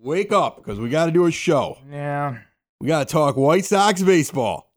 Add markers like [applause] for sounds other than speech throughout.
wake up because we got to do a show. Yeah. We got to talk White Sox baseball.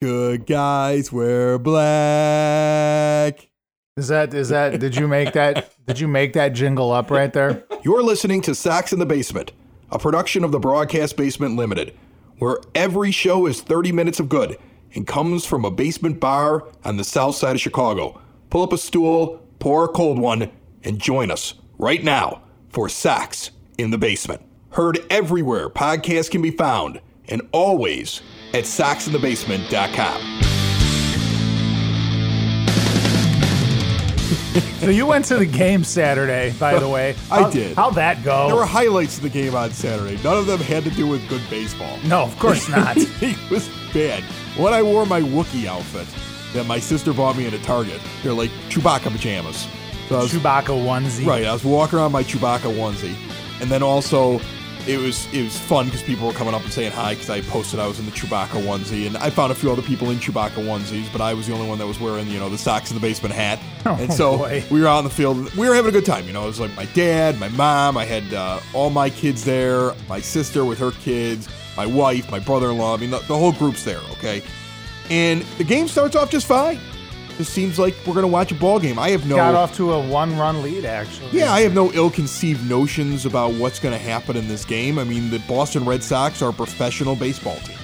Good guys wear black. Is that is that did you make that [laughs] did you make that jingle up right there? You're listening to Sox in the Basement, a production of the Broadcast Basement Limited, where every show is 30 minutes of good and comes from a basement bar on the south side of Chicago. Pull up a stool, pour a cold one, and join us right now for Sox in the Basement. Heard everywhere podcasts can be found and always at soxinthebasement.com. [laughs] So you went to the game Saturday, by the way. [laughs] I did. How'd that go? There were highlights of the game on Saturday. None of them had to do with good baseball. no, of course [laughs] not. it was bad. When I wore my Wookiee outfit that my sister bought me at a Target, they're like Chewbacca pajamas. So was, Chewbacca onesie. right, I was walking around my Chewbacca onesie, and then also it was it was fun because people were coming up and saying hi because I posted I was in the Chewbacca onesie, and I found a few other people in Chewbacca onesies, but I was the only one that was wearing you know the socks in the basement hat, and so Oh, boy. we were out in the field. We were having a good time. You know, it was like my dad, my mom. I had uh, all my kids there. My sister with her kids. My wife, my brother-in-law. I mean, the, the whole group's there. Okay, and the game starts off just fine. Just seems like we're gonna watch a ball game. I have no. Got off to a one-run lead, actually. Yeah, I have no ill-conceived notions about what's going to happen in this game. I mean, the Boston Red Sox are a professional baseball team,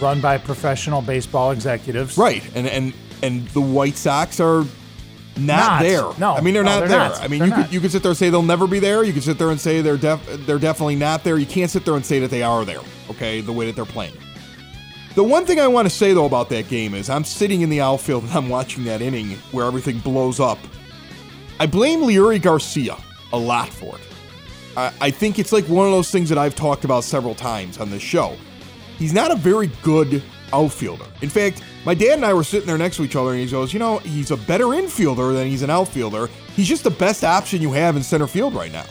Run by professional baseball executives. right? And and and the White Sox are not, Not. there. No. I mean they're No, not they're there. not. I mean They're you not. could you could sit there and say they'll never be there. You could sit there and say they're def- they're definitely not there. You can't sit there and say that they are there. Okay, the way that they're playing. The one thing I want to say though about that game is I'm sitting in the outfield and I'm watching that inning where everything blows up. I blame Leury Garcia a lot for it. I, I think it's like one of those things that I've talked about several times on this show. He's not a very good outfielder. In fact, my dad and I were sitting there next to each other and he goes, You know, he's a better infielder than he's an outfielder. He's just the best option you have in center field right now.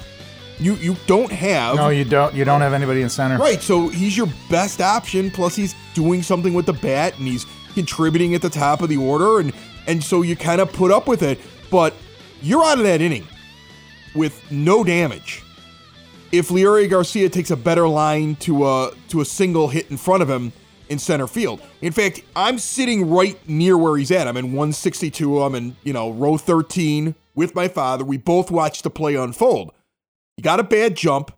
You you don't have No, you don't. You don't have anybody in center. Right, so he's your best option. Plus, he's doing something with the bat, and he's contributing at the top of the order, and and so you kind of put up with it. But you're out of that inning with no damage. If Leury Garcia takes a better line to a to a single hit in front of him in center field. In fact, I'm sitting right near where he's at. I'm in 162. I'm in you know row 13 with my father. We both watched the play unfold. He got a bad jump.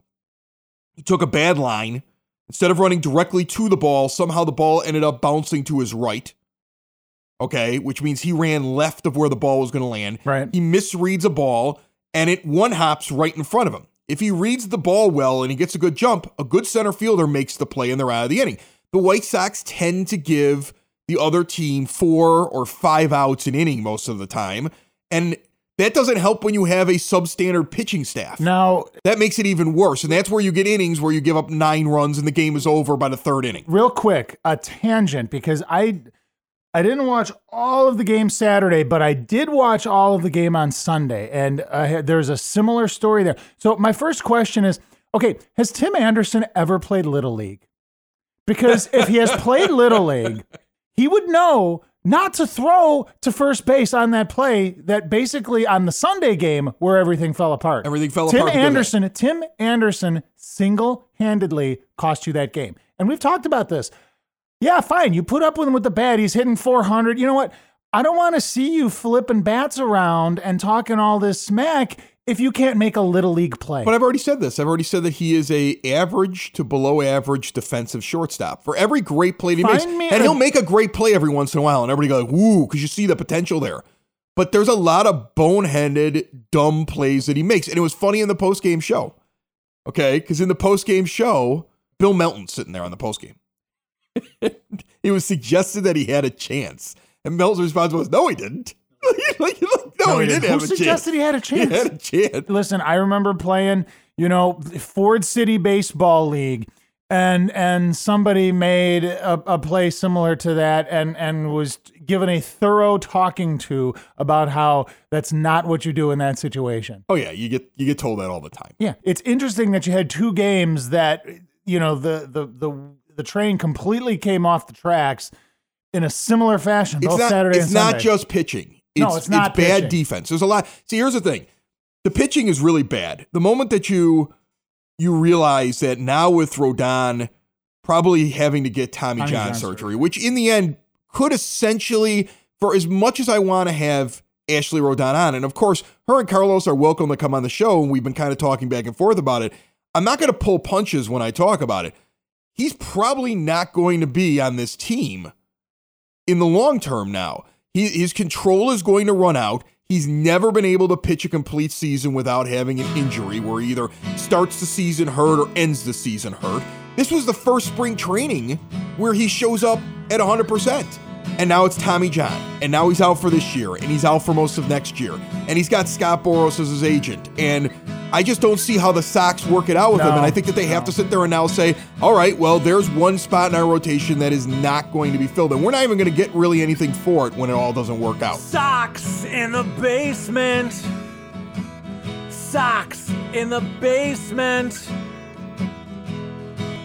He took a bad line. Instead of running directly to the ball, somehow the ball ended up bouncing to his right. Okay, which means he ran left of where the ball was going to land. Right. He misreads a ball and it one hops right in front of him. If he reads the ball well and he gets a good jump, a good center fielder makes the play and they're out of the inning. The White Sox tend to give the other team four or five outs an inning most of the time. And that doesn't help when you have a substandard pitching staff. Now, That makes it even worse. And that's where you get innings where you give up nine runs and the game is over by the third inning. real quick, a tangent because I I didn't watch all of the game Saturday, but I did watch all of the game on Sunday, and had, there's a similar story there. So my first question is, okay, has Tim Anderson ever played little league? Because if he has played little league, he would know not to throw to first base on that play that basically on the Sunday game where everything fell apart. Everything fell Tim apart Tim. Anderson, Tim Anderson single-handedly cost you that game. And we've talked about this. Yeah, fine. You put up with him with the bat. He's hitting 400. You know what? I don't want to see you flipping bats around and talking all this smack if you can't make a little league play. But I've already said this. I've already said that he is a average to below average defensive shortstop. For every great play he Find makes, and a- he'll make a great play every once in a while, and everybody go like, "Woo!" because you see the potential there. But there's a lot of boneheaded, dumb plays that he makes, and it was funny in the post game show. Okay, because in the post game show, Bill Melton's sitting there on the post game. [laughs] it was suggested that he had a chance, and Melton's response was, "No, he didn't." [laughs] like, no, he he didn't didn't. have Who a chance. suggested he had a chance? [laughs] He had a chance. Listen, I remember playing, you know, Ford City Baseball League, and and somebody made a, a play similar to that, and and was given a thorough talking to about how that's not what you do in that situation. Oh yeah, you get you get told that all the time. Yeah, it's interesting that you had two games that you know the the the the train completely came off the tracks in a similar fashion both It's not. Saturday it's and not Sunday. just pitching. No, it's not bad defense. There's a lot. See, here's the thing: the pitching is really bad. The moment that you you realize that now with Rodon probably having to get Tommy, Tommy John, John surgery, surgery. which in the end could essentially, for as much as I want to have Ashley Rodon on, and of course, her and Carlos are welcome to come on the show, and we've been kind of talking back and forth about it. I'm not going to pull punches when I talk about it. He's probably not going to be on this team in the long term now. He, his control is going to run out. He's never been able to pitch a complete season without having an injury where he either starts the season hurt or ends the season hurt. This was the first spring training where he shows up at 100%. And now it's Tommy John. And now he's out for this year. And he's out for most of next year. And he's got Scott Boras as his agent. And I just don't see how the Sox work it out with him. And I think that they have to sit there and now say, all right, well, there's one spot in our rotation that is not going to be filled. And we're not even going to get really anything for it when it all doesn't work out. Socks in the basement. Socks in the basement.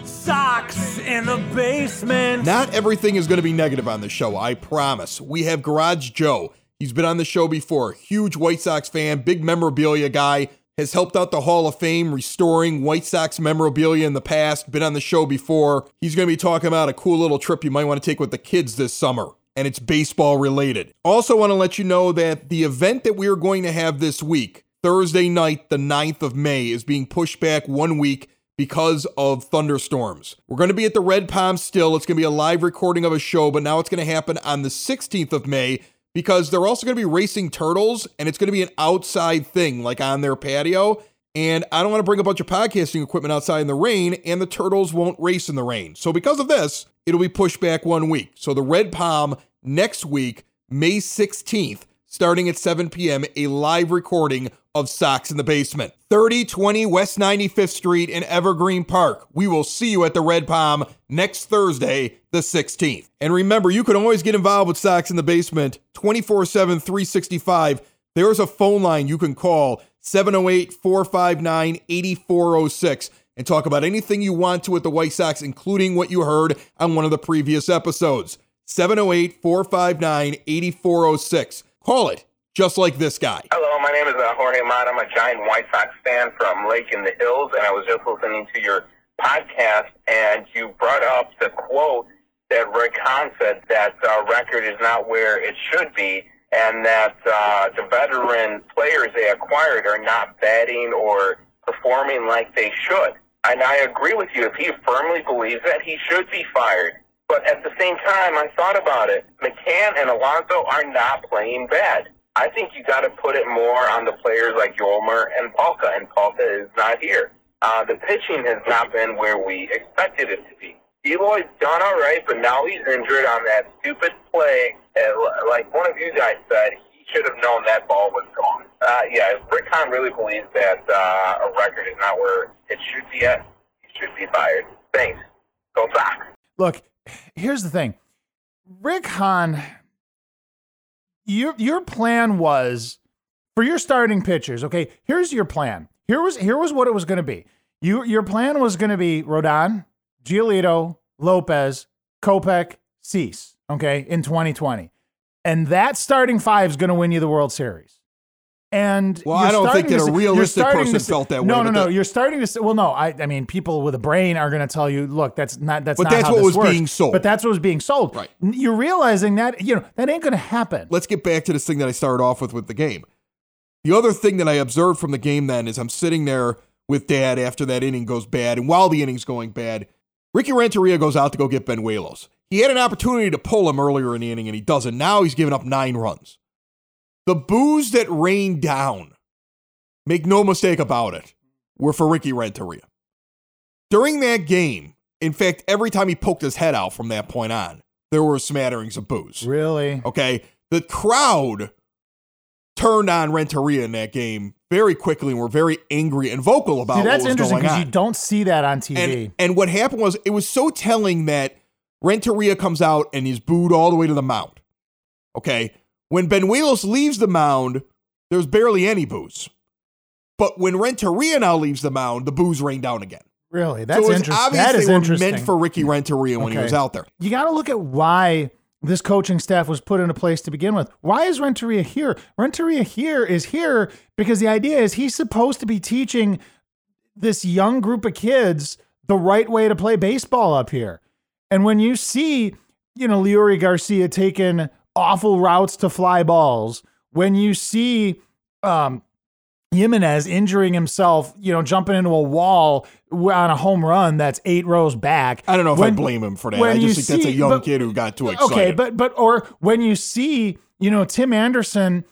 Socks in the basement. Not everything is going to be negative on the show, I promise. We have Garage Joe. He's been on the show before. Huge White Sox fan, big memorabilia guy, has helped out the Hall of Fame restoring White Sox memorabilia in the past, been on the show before. He's going to be talking about a cool little trip you might want to take with the kids this summer, and it's baseball related. Also, want to let you know that the event that we are going to have this week, Thursday night, the 9th of May, is being pushed back one week because of thunderstorms. We're going to be at the Red Palm still. It's going to be a live recording of a show, but now it's going to happen on the 16th of May because they're also going to be racing turtles and it's going to be an outside thing, like on their patio. And I don't want to bring a bunch of podcasting equipment outside in the rain, and the turtles won't race in the rain. So, because of this, it'll be pushed back one week. So, the Red Palm next week, May 16th, starting at 7 p.m., a live recording of Sox in the Basement. 3020 West 95th Street in Evergreen Park. We will see you at the Red Palm next Thursday, the 16th. And remember, you can always get involved with Sox in the Basement 24 7, 365. There's a phone line you can call 708 459 8406 and talk about anything you want to with the White Sox, including what you heard on one of the previous episodes. 708 459 8406. Call it just like this guy. Hello, my name is uh, Jorge Mata. I'm a giant White Sox fan from Lake in the Hills, and I was just listening to your podcast, and you brought up the quote that Rick Hahn said that uh, record is not where it should be, and that uh, the veteran players they acquired are not batting or performing like they should. And I agree with you. If he firmly believes that, he should be fired. But at the same time, I thought about it. McCann and Alonso are not playing bad. I think you got to put it more on the players like Yolmer and Palka, and Palka is not here. Uh, the pitching has not been where we expected it to be. Eloy's done all right, but now he's injured on that stupid play. And like one of you guys said, he should have known that ball was gone. Uh, yeah, Rick Hahn really believes that uh, a record is not where it should be at, he should be fired. Thanks. Go Sox. Look, here's the thing. Rick Hahn, your your plan was for your starting pitchers. Okay, here's your plan. Here was here was what it was going to be. You your plan was going to be Rodon, Giolito, Lopez, Kopech, Cease. Okay, in 2020, and that starting five is going to win you the World Series. And Well, you're I don't think that a realistic person see- felt that way, No, no, no. You're starting to. say- Well, no. I, I mean, people with a brain are going to tell you, look, that's not. That's But not that's how what was works. being sold. But that's what was being sold. Right. You're realizing that you know that ain't going to happen. let's get back to this thing that I started off with with the game. The other thing that I observed from the game then is I'm sitting there with dad after that inning goes bad, and while the inning's going bad, Ricky Renteria goes out to go get Banuelos. He had an opportunity to pull him earlier in the inning, and he doesn't. Now he's given up nine runs. The boos that rained down, make no mistake about it, were for Ricky Renteria. During that game, in fact, every time he poked his head out from that point on, there were smatterings of boos. Really? Okay. The crowd turned on Renteria in that game very quickly and were very angry and vocal about See, that's interesting because you don't see that on TV. and, and what happened was it was so telling that Renteria comes out and he's booed all the way to the mound. Okay. When Banuelos leaves the mound, there's barely any boos. But when Renteria now leaves the mound, the boos rain down again. really, that's so interesting. obvious That is interesting. meant for Ricky Renteria when he was out there. you got to look at why this coaching staff was put into place to begin with. Why is Renteria here? Renteria here is here because the idea is he's supposed to be teaching this young group of kids the right way to play baseball up here. And when you see, you know, Leury Garcia taking awful routes to fly balls, when you see um, Jimenez injuring himself, you know, jumping into a wall on a home run that's eight rows back. I don't know if When- I blame him for that. I just think that's a young but- kid who got too excited. Okay, but but or when you see, you know, Tim Anderson,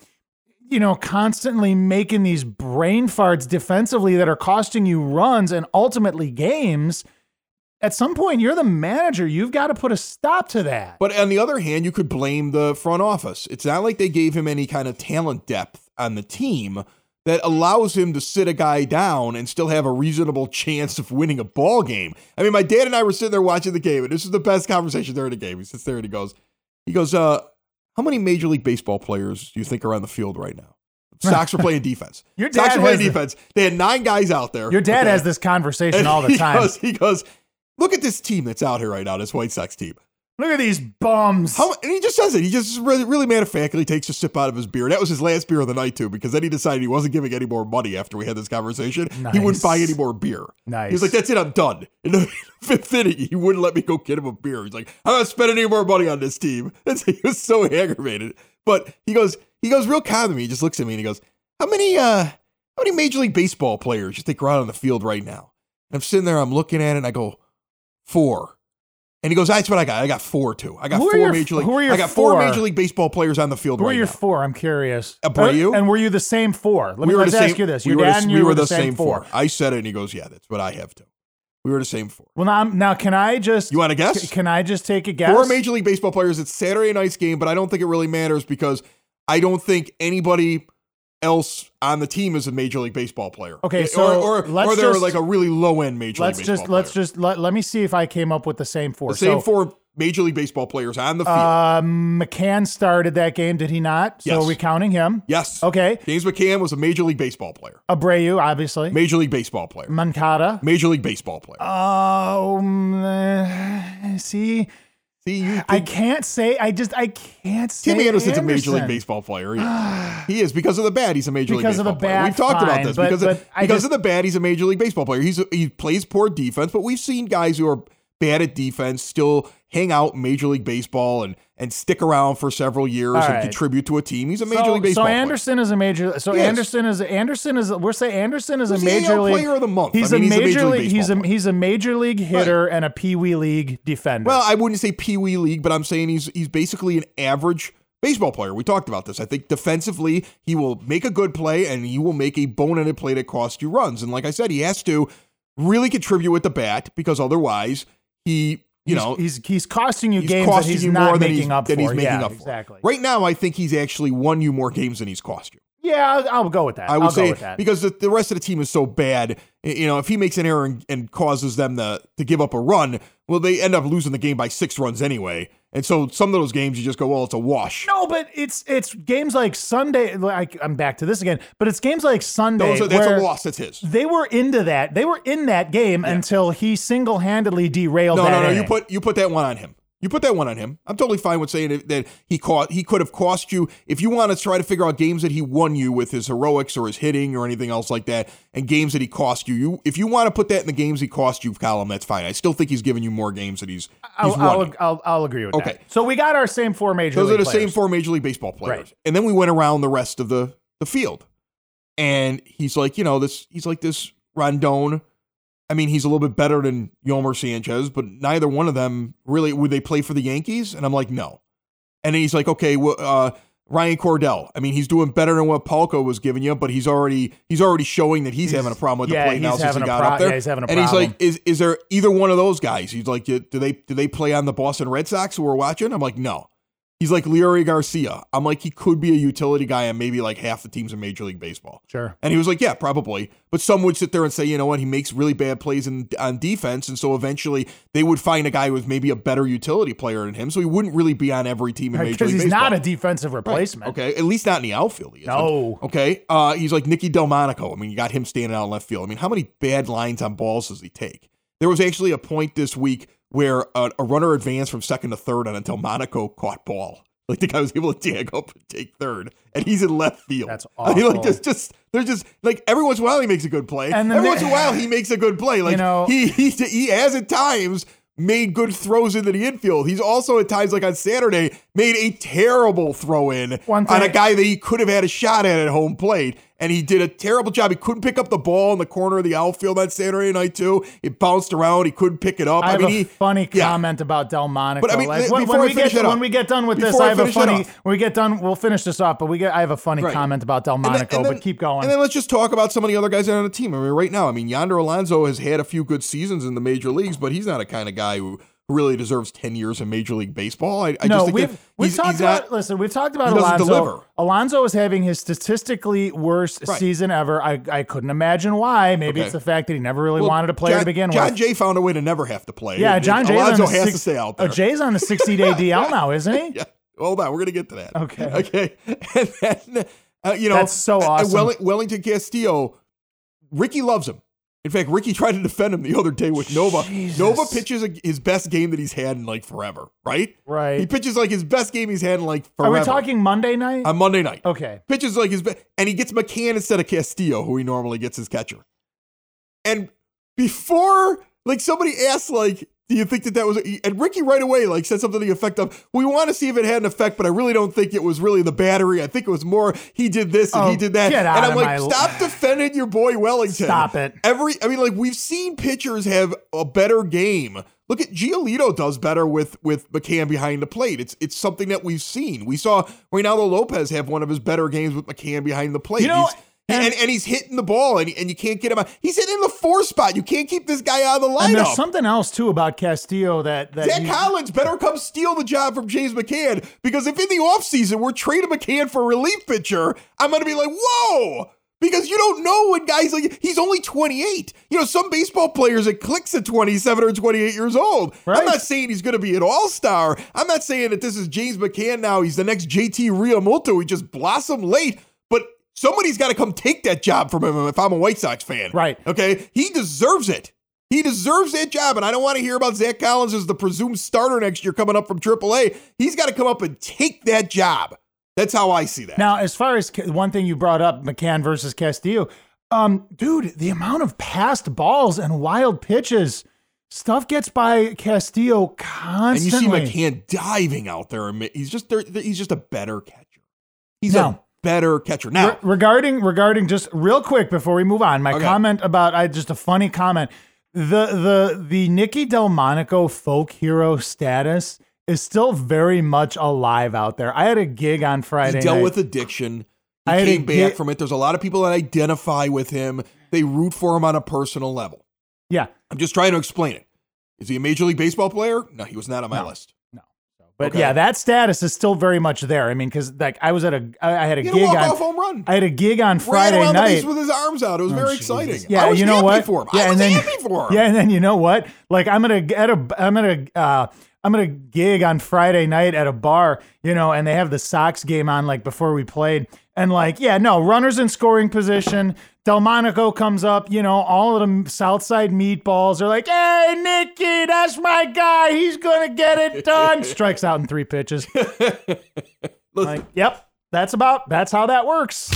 you know, constantly making these brain farts defensively that are costing you runs and ultimately games, at some point you're the manager. You've got to put a stop to that. But on the other hand, you could blame the front office. It's not like they gave him any kind of talent depth on the team that allows him to sit a guy down and still have a reasonable chance of winning a ball game. I mean, my dad and I were sitting there watching the game, and this is the best conversation during the game. He sits there and he goes, he goes, uh, how many Major League Baseball players do you think are on the field right now? Sox are playing [laughs] defense. Your Sox dad are playing defense. They had nine guys out there. Your dad Okay? has this conversation all the he time. Goes, he goes, look at this team that's out here right now, this White Sox team. Look at these bums. How, and he just says it. He just really, really factly takes a sip out of his beer. That was his last beer of the night too, because then he decided he wasn't giving any more money after we had this conversation. He wouldn't buy any more beer. Nice. He was like, "That's it, I'm done." [laughs] In the fifth inning, he wouldn't let me go get him a beer. He's like, "I'm not spending any more money on this team." [laughs] And so he was so aggravated. But he goes, he goes real calm to me. He just looks at me and he goes, "How many, uh, how many Major League Baseball players you think are out on the field right now?" And I'm sitting there, I'm looking at it, and I go, four. And he goes, "That's what I got. I got four too. I got Who four your- major league. who are your I got four? four? major league baseball players on the field Who are your now. four? I'm curious. Abreu? Uh, and were you the same four? Let me we were the ask you this. we Your were dad the, and we you were were the same four. four. I said it, and he goes, "Yeah, that's what I have too." We were the same four. Well, now, now can I just? You want to guess? Can I just take a guess? Four major league baseball players. It's Saturday night's game, but I don't think it really matters because I don't think anybody else on the team is a major league baseball player. Okay, or so or, let's or they're just- like a really low end major let's league just baseball let's just let, let me see if I came up with the same four. the same so, four major league baseball players on the field. Um, McCann started that game, did he not? So Yes. are we counting him? yes. Okay. James McCann was a major league baseball player. Abreu, obviously. Major league baseball player. Moncada. Major league baseball player. Oh, mm, see, You I can't say. I just I can't say. Tim Anderson's a major league baseball player. He, [sighs] he is because of the bat. He's a major Because league of the baseball player. bat, We've talked about this but- because of, but I because just- of the bat. He's a major league baseball player. He's he plays poor defense, but we've seen guys who are bad at defense still hang out major league baseball and and stick around for several years All and contribute to a team. He's a major so, league baseball so player. Anderson is a major. So He is. Anderson is Anderson is. We're saying Anderson is He's a major AL league player of the month. He's, I mean, a, he's a major major league. He's a player. he's a major league hitter and a pee wee league defender. Well, I wouldn't say Pee Wee League, but I'm saying he's he's basically an average baseball player. We talked about this. I think defensively, he will make a good play and he will make a boneheaded play that costs you runs. And like I said, he has to really contribute with the bat because otherwise he, you he's, know, he's he's costing you he's games that costing he's you not more than making he's, up than for. he's making yeah, up for. exactly. Right now, I think he's actually won you more games than he's cost you. Yeah, I'll, I'll go with that. I would will say go with that. because the, the rest of the team is so bad. You know, if he makes an error and, and causes them to to give up a run, well, they end up losing the game by six runs anyway. And so some of those games you just go, well, it's a wash. No, but it's it's games like Sunday. Like I'm back to this again, but it's games like Sunday. Those are, that's a loss. That's his. They were into that. They were in that game until he single handedly derailed. No, that no, no. You put you put that one on him. You put that one on him. I'm totally fine with saying that he caught. He could have cost you if you want to try to figure out games that he won you with his heroics or his hitting or anything else like that, and games that he cost you. You if you want to put that in the games he cost you column, that's fine. I still think he's given you more games that he's he's I'll. I'll. I'll, I'll agree with you. Okay. that. So we got our same four major. Leagues. Those are league the same four Major League Baseball players. Right. And then we went around the rest of the, the field. And he's like, you know, this he's like this Rondon. I mean, he's a little bit better than Yolmer Sanchez, but neither one of them really would they play for the Yankees? And I'm like, no. And he's like, okay, well, uh, Ryan Cordell. I mean, he's doing better than what Palka was giving you, but he's already he's already showing that he's, having a problem with yeah, the plate now he's since he got pro- up there. yeah, he's having a and he's like, is is there either one of those guys? He's like, do they do they play on the Boston Red Sox who we're watching? I'm like, no. He's like Leury Garcia. I'm like, he could be a utility guy on maybe like half the teams in Major League Baseball. Sure. And he was like, yeah, probably. But some would sit there and say, you know what, he makes really bad plays in, on defense. And so eventually they would find a guy who was maybe a better utility player than him. So he wouldn't really be on every team in Major League he's Baseball. He's not a defensive replacement. Okay, at least not in the outfield. He isn't. No. Okay. Uh, he's like Nicky Delmonico. I mean, you got him standing out in left field. I mean, how many bad lines on balls does he take? There was actually a point this week where a, a runner advanced from second to third and Delmonico caught ball. Like the guy was able to tag up and take third, and he's in left field. That's I mean, like awful. just, just there's just like every once in a while he makes a good play. And every once in a while he [laughs] makes a good play. Like know- he he he has at times made good throws into the infield. He's also at times like on Saturday made a terrible throw in on a guy that he could have had a shot at at home plate. And he did a terrible job. He couldn't pick up the ball in the corner of the outfield that Saturday night too. It bounced around. He couldn't pick it up. I have mean, a he, funny yeah. comment about Delmonico. But I mean, like, when, before when I we get when we get done with this, I I have a funny. When we get done, we'll finish this off. But we get, I have a funny Right. comment about And then- Delmonico. and then- but keep going. And then let's just talk about some of the other guys on the team. I mean, right now, I mean, Yonder Alonso has had a few good seasons in the major leagues, but he's not a kind of guy who really deserves 10 years in Major League Baseball. I, I no, just think we've we've talked he's about. not, listen, we've talked about doesn't deliver. Alonso is having his statistically worst Right. season ever. I I couldn't imagine why. Maybe Okay. it's the fact that he never really Well, wanted to play John, to begin John with. Jon Jay found a way to never have to play. yeah, Jon Jay has six, to stay out Oh, there. Jay's on the 60 day [laughs] DL now, isn't he? yeah. Hold on, we're gonna get to that. Okay. [laughs] Okay. And then uh, you know That's so uh, awesome. Welling- Wellington Castillo, Ricky loves him. In fact, Ricky tried to defend him the other day with Nova. Jesus. Nova pitches a, his best game that he's had in like forever, right? Right. He pitches like his best game he's had in like forever. Are we talking Monday night? on Monday night? okay. Pitches like his best, and he gets McCann instead of Castillo, who he normally gets as catcher. And before, like somebody asked, like, do you think that that was? And Ricky right away like said something to the effect of, "We want to see if it had an effect, but I really don't think it was really the battery. I think it was more he did this and Oh, he did that." get out and I'm of like, "Stop defending your boy Wellington. Stop it. Every, I mean, like we've seen pitchers have a better game. Look at Giolito does better with with McCann behind the plate. It's it's something that we've seen. We saw Reynaldo Lopez have one of his better games with McCann behind the plate. You know, He's- and, and, he's hitting the ball, and, and you can't get him out. He's hitting the four spot. You can't keep this guy out of the lineup. And there's something else too about Castillo that that Zach you- Collins better come steal the job from James McCann because if in the offseason we're trading McCann for a relief pitcher, I'm going to be like, whoa. Because you don't know when guys like he's only 28. You know, some baseball players it clicks at 27 or 28 years old. Right. I'm not saying he's going to be an all-star. I'm not saying that this is James McCann now. He's the next JT Realmuto. He just blossomed late, somebody's got to come take that job from him if I'm a White Sox fan. Right. Okay. He deserves it. He deserves that job, and I don't want to hear about Zach Collins as the presumed starter next year coming up from AAA. He's got to come up and take that job. That's how I see that. Now, as far as one thing you brought up, McCann versus Castillo, um, dude, the amount of passed balls and wild pitches, stuff gets by Castillo constantly. and you see. McCann diving out there. He's just. He's just a better catcher. He's No. a better catcher. Now, Re- regarding regarding just real quick before we move on, my Okay. comment about I just a funny comment. The the the Nicky Delmonico folk hero status is still very much alive out there. I had a gig on Friday. he dealt night. with addiction. He I came back from it. There's a lot of people that identify with him. They root for him on a personal level. yeah, I'm just trying to explain it. Is he a Major League Baseball player? No, he was not on my No. list. But Okay. yeah, that status is still very much there. I mean, because like I was at a, I had a gig on home run. I had a gig on Ran Friday around the night. with his arms out. It was very exciting. Oh, Yeah, I was you know what? for him. Yeah, I was and then happy for him. yeah, and then you know what? Like I'm gonna at a I'm gonna uh I'm gonna gig on Friday night at a bar, you know, and they have the Sox game on like before we played, and like yeah, no runners in scoring position. Delmonico comes up, you know, all of them Southside meatballs are like, "Hey, Nicky, that's my guy. He's gonna get it done." [laughs] Strikes out in three pitches. [laughs] like, yep, that's about that's how that works.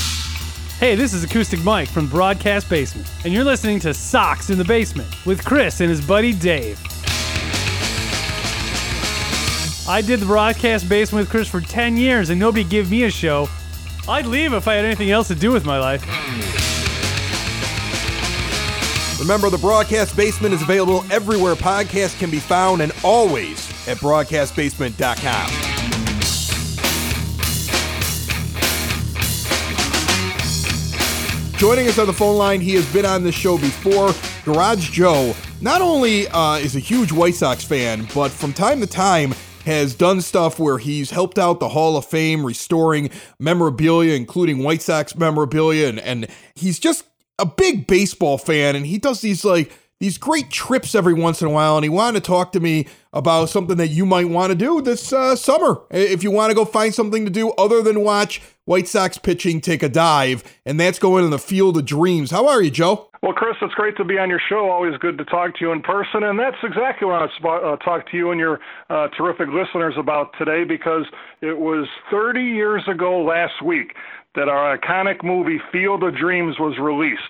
Hey, this is Acoustic Mike from Broadcast Basement, and you're listening to Sox in the Basement with Chris and his buddy Dave. I did the Broadcast Basement with Chris for 10 years, and nobody gave me a show. I'd leave if I had anything else to do with my life. Remember, the Broadcast Basement is available everywhere podcasts can be found and always at broadcastbasement.com. Joining us on the phone line, he has been on this show before. Garage Joe not only uh, is a huge White Sox fan, but from time to time has done stuff where he's helped out the Hall of Fame, restoring memorabilia, including White Sox memorabilia, and, and he's just a big baseball fan. And he does these like these great trips every once in a while, and he wanted to talk to me about something that you might want to do this uh, summer. If you want to go find something to do other than watch White Sox pitching take a dive, and that's going in the field of dreams. How are you, Joe? Well, Chris, it's great to be on your show. Always good to talk to you in person. And that's exactly what I want to uh, talk to you and your uh, terrific listeners about today because it was 30 years ago last week that our iconic movie Field of Dreams was released.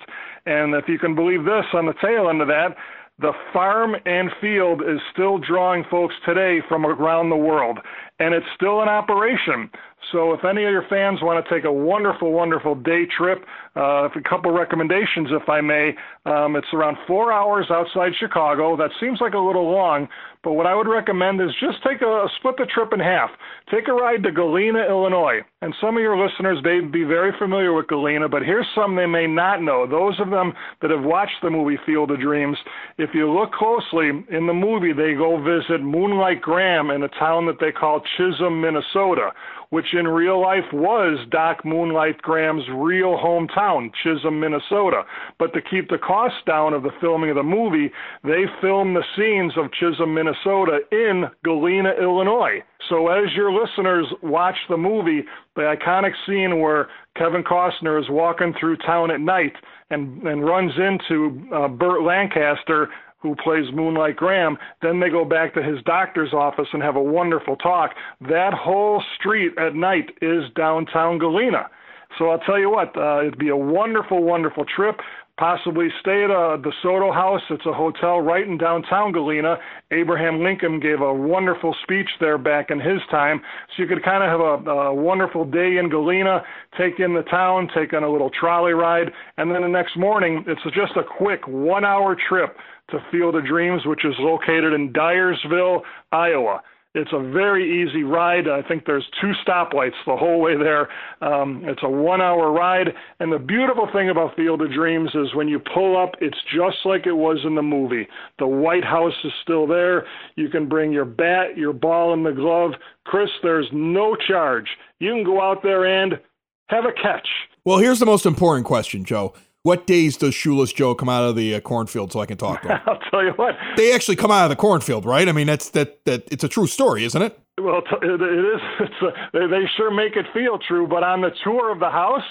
And if you can believe this, on the tail end of that, the farm and field is still drawing folks today from around the world, and it's still in operation. So if any of your fans want to take a wonderful, wonderful day trip, uh, a couple recommendations, if I may. Um, it's around four hours outside Chicago. That seems like a little long, but what I would recommend is just take a split the trip in half. Take a ride to Galena, Illinois. And some of your listeners may be very familiar with Galena, but here's some they may not know. Those of them that have watched the movie Field of Dreams, if you look closely in the movie, they go visit Moonlight Graham in a town that they call Chisholm, Minnesota which in real life was Doc Moonlight Graham's real hometown, Chisholm, Minnesota. But to keep the costs down of the filming of the movie, they filmed the scenes of Chisholm, Minnesota in Galena, Illinois. So as your listeners watch the movie, the iconic scene where Kevin Costner is walking through town at night and, and runs into uh, Burt Lancaster who plays Moonlight Graham. Then they go back to his doctor's office and have a wonderful talk. That whole street at night is downtown Galena. So I'll tell you what, uh, it'd be a wonderful, wonderful trip. Possibly stay at uh, the Soto House. It's a hotel right in downtown Galena. Abraham Lincoln gave a wonderful speech there back in his time. So you could kind of have a, a wonderful day in Galena, take in the town, take on a little trolley ride, and then the next morning, it's just a quick one hour trip to Field of Dreams, which is located in Dyersville, Iowa. It's a very easy ride. I think there's two stoplights the whole way there. Um, it's a one hour ride. And the beautiful thing about Field of Dreams is when you pull up, it's just like it was in the movie. The White House is still there. You can bring your bat, your ball, and the glove. Chris, there's no charge. You can go out there and have a catch. Well, here's the most important question, Joe. What days does Shoeless Joe come out of the uh, cornfield so I can talk to him? [laughs] I'll tell you what. They actually come out of the cornfield, right? I mean, that's that that it's a true story, isn't it? Well, it is. [laughs] It's a, they sure make it feel true. But on the tour of the house,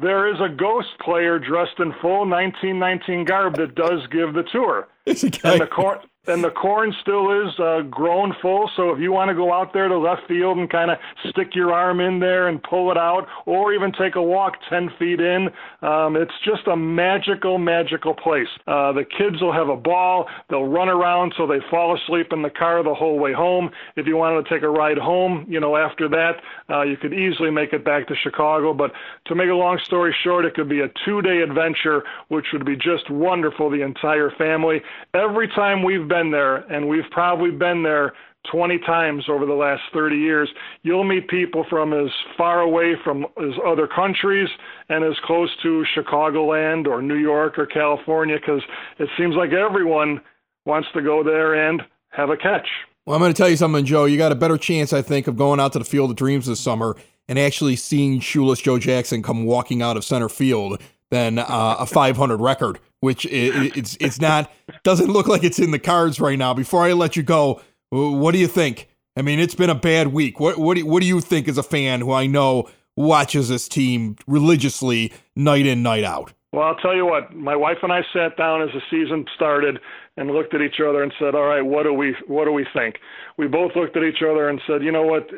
there is a ghost player dressed in full 1919 garb that does give the tour. [laughs] And the corn and the corn still is uh, grown full. So if you want to go out there to left field and kind of stick your arm in there and pull it out, or even take a walk 10 feet in, um, it's just a magical, magical place. Uh, the kids will have a ball. They'll run around so they fall asleep in the car the whole way home. If you wanted to take a ride home, you know, after that, uh, you could easily make it back to Chicago. But to make a long story short, it could be a two day adventure, which would be just wonderful, the entire family. Every time we've been there, and we've probably been there 20 times over the last 30 years, you'll meet people from as far away from as other countries and as close to Chicagoland or New York or California because it seems like everyone wants to go there and have a catch. Well, I'm going to tell you something, Joe. You got a better chance, I think, of going out to the Field of Dreams this summer and actually seeing Shoeless Joe Jackson come walking out of center field than uh, a 500 record, which it, it's it's not doesn't look like it's in the cards right now. Before I let you go, what do you think? I mean, it's been a bad week. What what do, what do you think as a fan who I know watches this team religiously night in night out? Well, I'll tell you what. My wife and I sat down as the season started and looked at each other and said, "All right, what do we what do we think?" We both looked at each other and said, "You know what?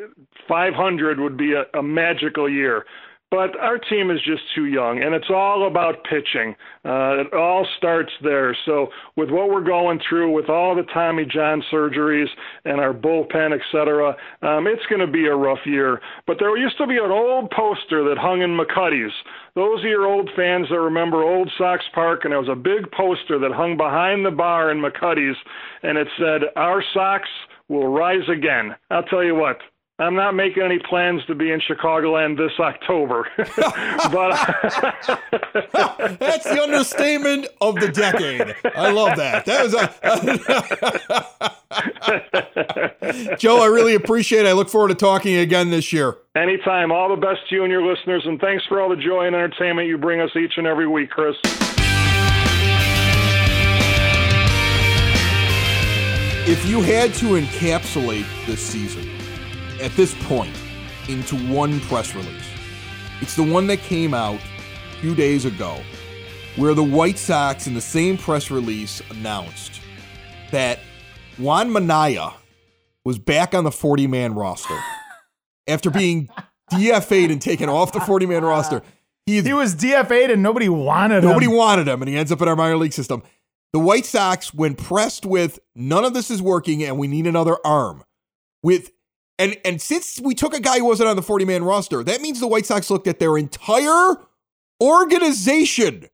500 would be a, a magical year." But our team is just too young, and it's all about pitching. Uh, it all starts there. So, with what we're going through, with all the Tommy John surgeries and our bullpen, et cetera, um, it's going to be a rough year. But there used to be an old poster that hung in McCuddy's. Those of your old fans that remember Old Sox Park, and there was a big poster that hung behind the bar in McCuddy's, and it said, Our Sox will rise again. I'll tell you what, I'm not making any plans to be in Chicagoland this [laughs] October. [laughs] but [laughs] that's the understatement of the decade. I love that. That was a Joe. I really appreciate it. I look forward to talking again this year. Anytime. All the best to you and your listeners, and thanks for all the joy and entertainment you bring us each and every week, Chris. if you had to encapsulate this season at this point into one press release, it's the one that came out a few days ago where the White Sox in the same press release announced that Juan Minaya was back on the 40 man roster [laughs] after being DFA'd and taken off the 40 man roster. He, He was DFA'd and nobody wanted him. Nobody wanted him, and he ends up in our minor league system. The White Sox, when pressed with none of this is working and we need another arm, with and and since we took a guy who wasn't on the 40 man roster, that means the White Sox looked at their entire organization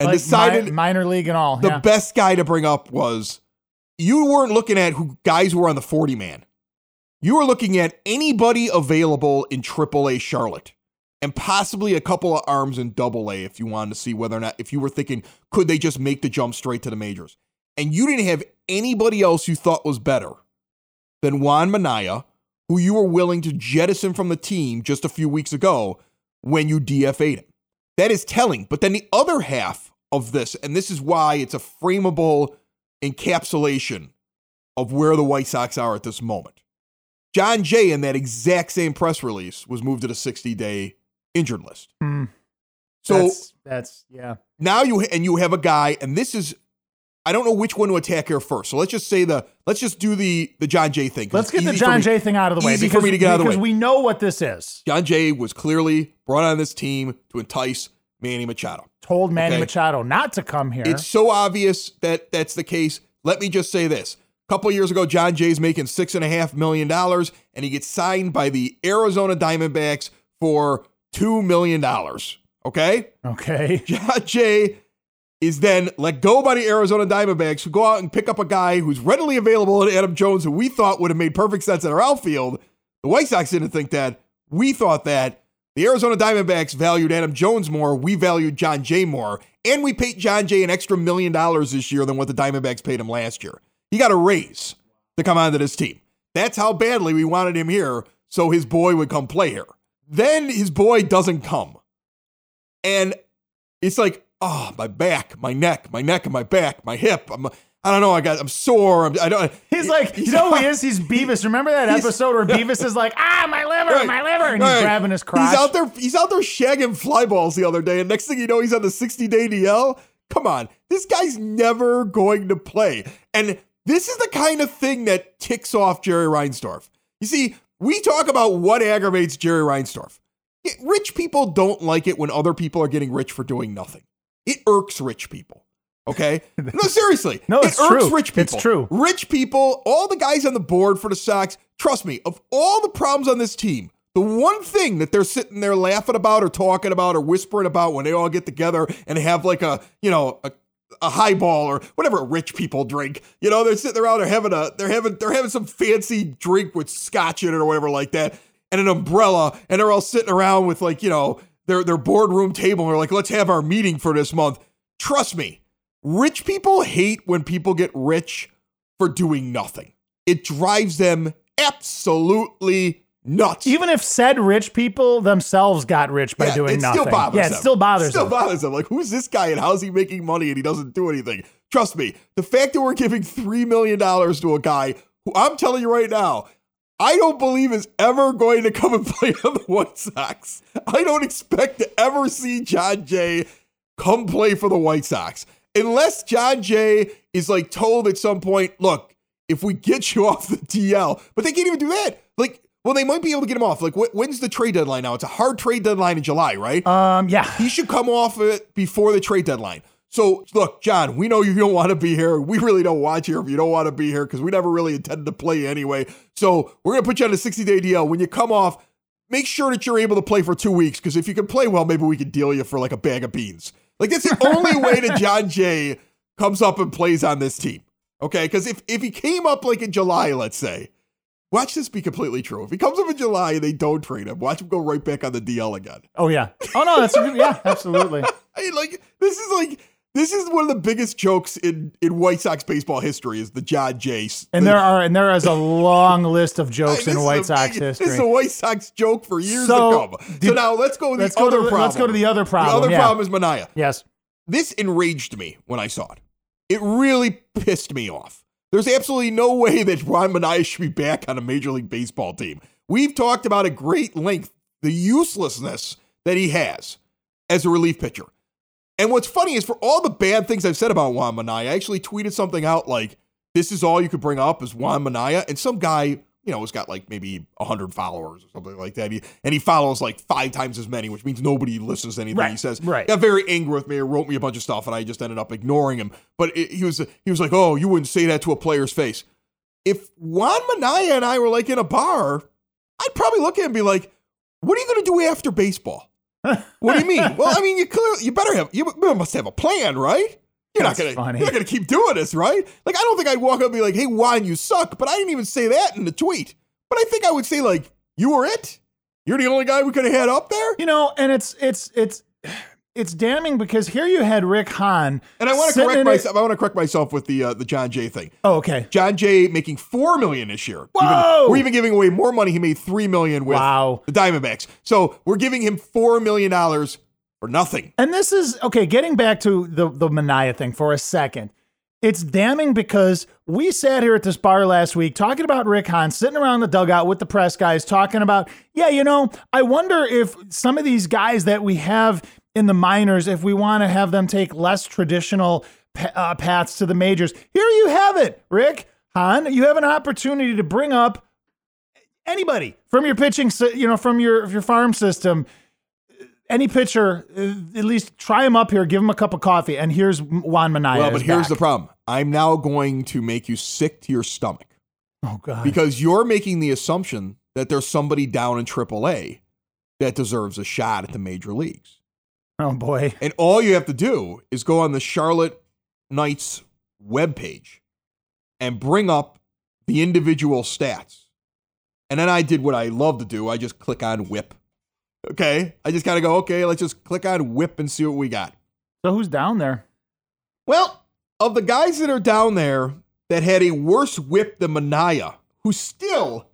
and Like, decided mi- minor league and all. the yeah. best guy to bring up was you weren't looking at who guys who were on the 40 man. You were looking at anybody available in AAA Charlotte and possibly a couple of arms in double A if you wanted to see whether or not, if you were thinking, could they just make the jump straight to the majors? And you didn't have anybody else you thought was better than Juan Minaya, who you were willing to jettison from the team just a few weeks ago when you DFA'd him. That is telling. But then the other half of this, and this is why it's a frameable encapsulation of where the White Sox are at this moment. Jon Jay, in that exact same press release, was moved to the 60 day injured list. Hmm. So that's, that's yeah. now you and you have a guy, and this is I don't know which one to attack here first. So let's just say the let's just do the the Jon Jay thing. Let's get the Jon Jay thing out of the way easy because, for me to get out of the way because we know what this is. Jon Jay was clearly brought on this team to entice Manny Machado. Told Manny Okay. Machado not to come here. It's so obvious that that's the case. Let me just say this. A couple years ago, Jon Jay's making six and a half million dollars, and he gets signed by the Arizona Diamondbacks for two million dollars. Okay? okay. [laughs] Jon Jay is then let go by the Arizona Diamondbacks, who go out and pick up a guy who's readily available in Adam Jones, who we thought would have made perfect sense in our outfield. The White Sox didn't think that. We thought that. The Arizona Diamondbacks valued Adam Jones more. We valued Jon Jay more. And we paid Jon Jay an extra million dollars this year than what the Diamondbacks paid him last year. He got a raise to come onto this team. That's how badly we wanted him here so his boy would come play here. Then his boy doesn't come. And it's like, oh, my back, my neck, my neck and my back, my hip. I'm, I don't know. I got, I'm sore. I'm, I don't. He's like, you know who he is? He's Beavis. Remember that episode where [laughs] Beavis is like, ah, my liver, Right. my liver, and he's grabbing his crotch. He's out there. He's out there shagging fly balls the other day, and next thing you know, he's on the 60 day DL. Come on, this guy's never going to play, and this is the kind of thing that ticks off Jerry Reinsdorf. You see, we talk about what aggravates Jerry Reinsdorf. Rich people don't like it when other people are getting rich for doing nothing. It irks rich people. Okay? [laughs] No, seriously. No, it it's irks true. rich people. It's true. Rich people, all the guys on the board for the Sox, trust me, of all the problems on this team, the one thing that they're sitting there laughing about or talking about or whispering about when they all get together and have like a, you know, a, a highball or whatever rich people drink. You know, they're sitting around, they're having a, they're having, they're having some fancy drink with scotch in it or whatever like that, and an umbrella, and they're all sitting around with like, you know, their their boardroom table, and they're like, let's have our meeting for this month. Trust me, rich people hate when people get rich for doing nothing. It drives them absolutely nuts. Even if said rich people themselves got rich by Yeah, doing it nothing. Still bothers yeah, it them. still bothers Still them. bothers them. Like, who's this guy and how's he making money and he doesn't do anything? Trust me, the fact that we're giving $3 million to a guy who I'm telling you right now, I don't believe is ever going to come and [laughs] play on the White Sox. I don't expect to ever see Jon Jay come play for the White Sox. Unless Jon Jay is like told at some point, look, if we get you [laughs] off the DL, but they can't even do that. Like, well, they might be able to get him off. Like, wh- when's the trade deadline now? It's a hard trade deadline in July, right? Um, yeah. he should come off it before the trade deadline. So, look, John, we know you don't want to be here. We really don't want you here if you don't want to be here because we never really intended to play anyway. So, we're going to put you on a 60 day DL. When you come off, make sure that you're able to play for two weeks because if you can play well, maybe we can deal you for like a bag of beans. Like, that's the only [laughs] way that Jon Jay comes up and plays on this team. Okay. Because if, if he came up like in July, let's say, watch this be completely true. If he comes up in July and they don't trade him, watch him go right back on the DL again. Oh yeah. Oh no, that's a yeah, absolutely. [laughs] I mean, like this is like this is one of the biggest jokes in in White Sox baseball history is the John Jace. And there are and there is a long list of jokes in White Sox big- This is history. a White Sox joke for years So, to come. so now let's go to the other to problem. let's go to the other problem, The other yeah. problem is Minaya. yes. This enraged me when I saw it. It really pissed me off. There's absolutely no way that Juan Minaya should be back on a Major League Baseball team. We've talked about at great length the uselessness that he has as a relief pitcher. And what's funny is for all the bad things I've said about Juan Minaya, I actually tweeted something out like, this is all you could bring up is Juan Minaya. And some guy you know, has got like maybe 100 followers or something like that. He, and he follows like five times as many, which means nobody listens to anything Right, he says. right. Got very angry with me and wrote me a bunch of stuff, and I just ended up ignoring him. But it, he was he was like, "Oh, you wouldn't say that to a player's face." If Juan Minaya and I were like in a bar, I'd probably look at him and be like, "What are you going to do after baseball?" What do you mean? well, I mean, you clearly you better have you must have a plan, right? You're That's not gonna funny. you're not gonna keep doing this, right? Like I don't think I'd walk up and be like, "Hey, Juan, you suck," but I didn't even say that in the tweet. But I think I would say like, "You were it. You're the only guy we could have had up there." You know, and it's it's it's it's damning because here you had Rick Hahn. And I want to correct myself. I want to correct myself with the uh, the Jon Jay thing. Oh, okay. Jon Jay making four million this year. Whoa! Even, we're even giving away more money. He made three million with Wow. the Diamondbacks. So we're giving him four million dollars for nothing. And this is okay. Getting back to the the Minaya thing for a second, it's damning because we sat here at this bar last week talking about Rick Hahn, sitting around the dugout with the press guys, talking about, yeah, you know, I wonder if some of these guys that we have in the minors, if we want to have them take less traditional uh, paths to the majors. Here you have it, Rick Hahn. You have an opportunity to bring up anybody from your pitching, you know, from your your farm system any pitcher, uh, at least try him up here, give him a cup of coffee, and here's Juan Minaya. well, but here's the problem. I'm now going to make you sick to your stomach Oh God. because you're making the assumption that there's somebody down in AAA that deserves a shot at the major leagues. Oh boy. And all you have to do is go on the Charlotte Knights webpage and bring up the individual stats. And then I did what I love to do. I just click on whip. Okay. I just kind of go, okay, let's just click on whip and see what we got. So who's down there? Well, of the guys that are down there that had a worse whip than Minaya, who still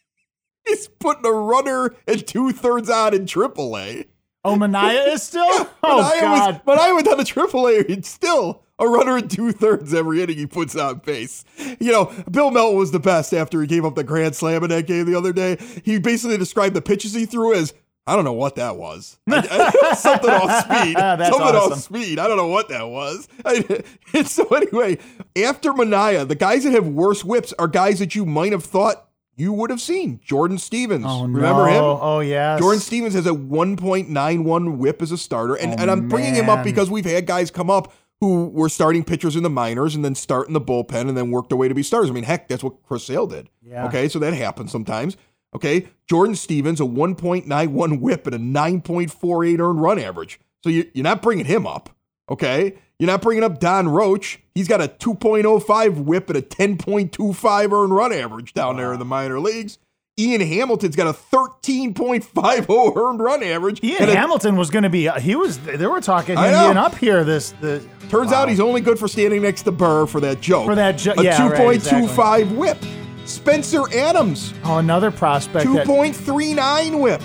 [laughs] is putting a runner and two thirds on in AAA. Oh, Minaya is still. oh Minaya God. Was, went down to AAA. It's still a runner and two thirds every inning he puts on base. You know, Bill Melton was the best after he gave up the grand slam in that game the other day. He basically described the pitches he threw as. I don't know what that was. [laughs] I- I- something off speed. [laughs] That's something awesome. off speed. I don't know what that was. I- [laughs] and so anyway, after Minaya, the guys that have worse whips are guys that you might have thought you would have seen. Jordan Stevens. Oh Remember no. him? Oh yes. Jordan Stevens has a 1.91 whip as a starter. And, Oh, and I'm bringing him up because we've had guys come up who were starting pitchers in the minors and then start in the bullpen and then worked their way to be starters. I mean, heck, that's what Chris Sale did. Yeah. Okay, so that happens sometimes. Okay, Jordan Stevens, a 1.91 whip and a 9.48 earned run average. So you, you're not bringing him up. Okay, you're not bringing up Donn Roach. He's got a 2.05 whip and a 10.25 earned run average down there in the minor leagues. Ian Hamilton's got a 13.50 [laughs] earned run average. Ian and a- Hamilton was going to be. Uh, he was. They were talking him being up here. This. The Turns out he's only good for standing next to Burr for that joke. For that jo- a yeah, right, 2.25 whip. Spencer Adams, Oh, another prospect. that- 2.39 whip.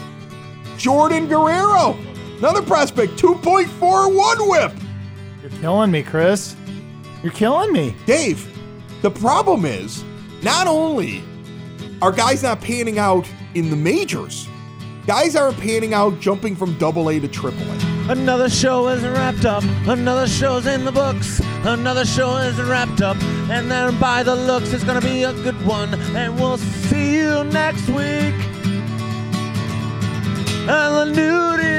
Jordan Guerrero, another prospect, 2.41 whip. You're killing me, Chris. You're killing me. Dave, the problem is not only are guys not panning out in the majors, guys aren't panning out jumping from double A to triple A. Another show is wrapped up. Another show's in the books. Another show is wrapped up. And then by the looks, it's gonna be a good one. And we'll see you next week. And the nude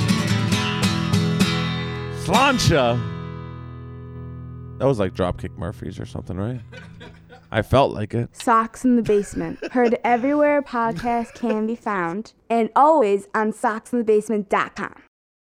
Slancha. That was like Dropkick Murphys or something, right? I felt like it. Sox in the Basement. Heard everywhere a podcast can be found, and always on soxinthebasement.com.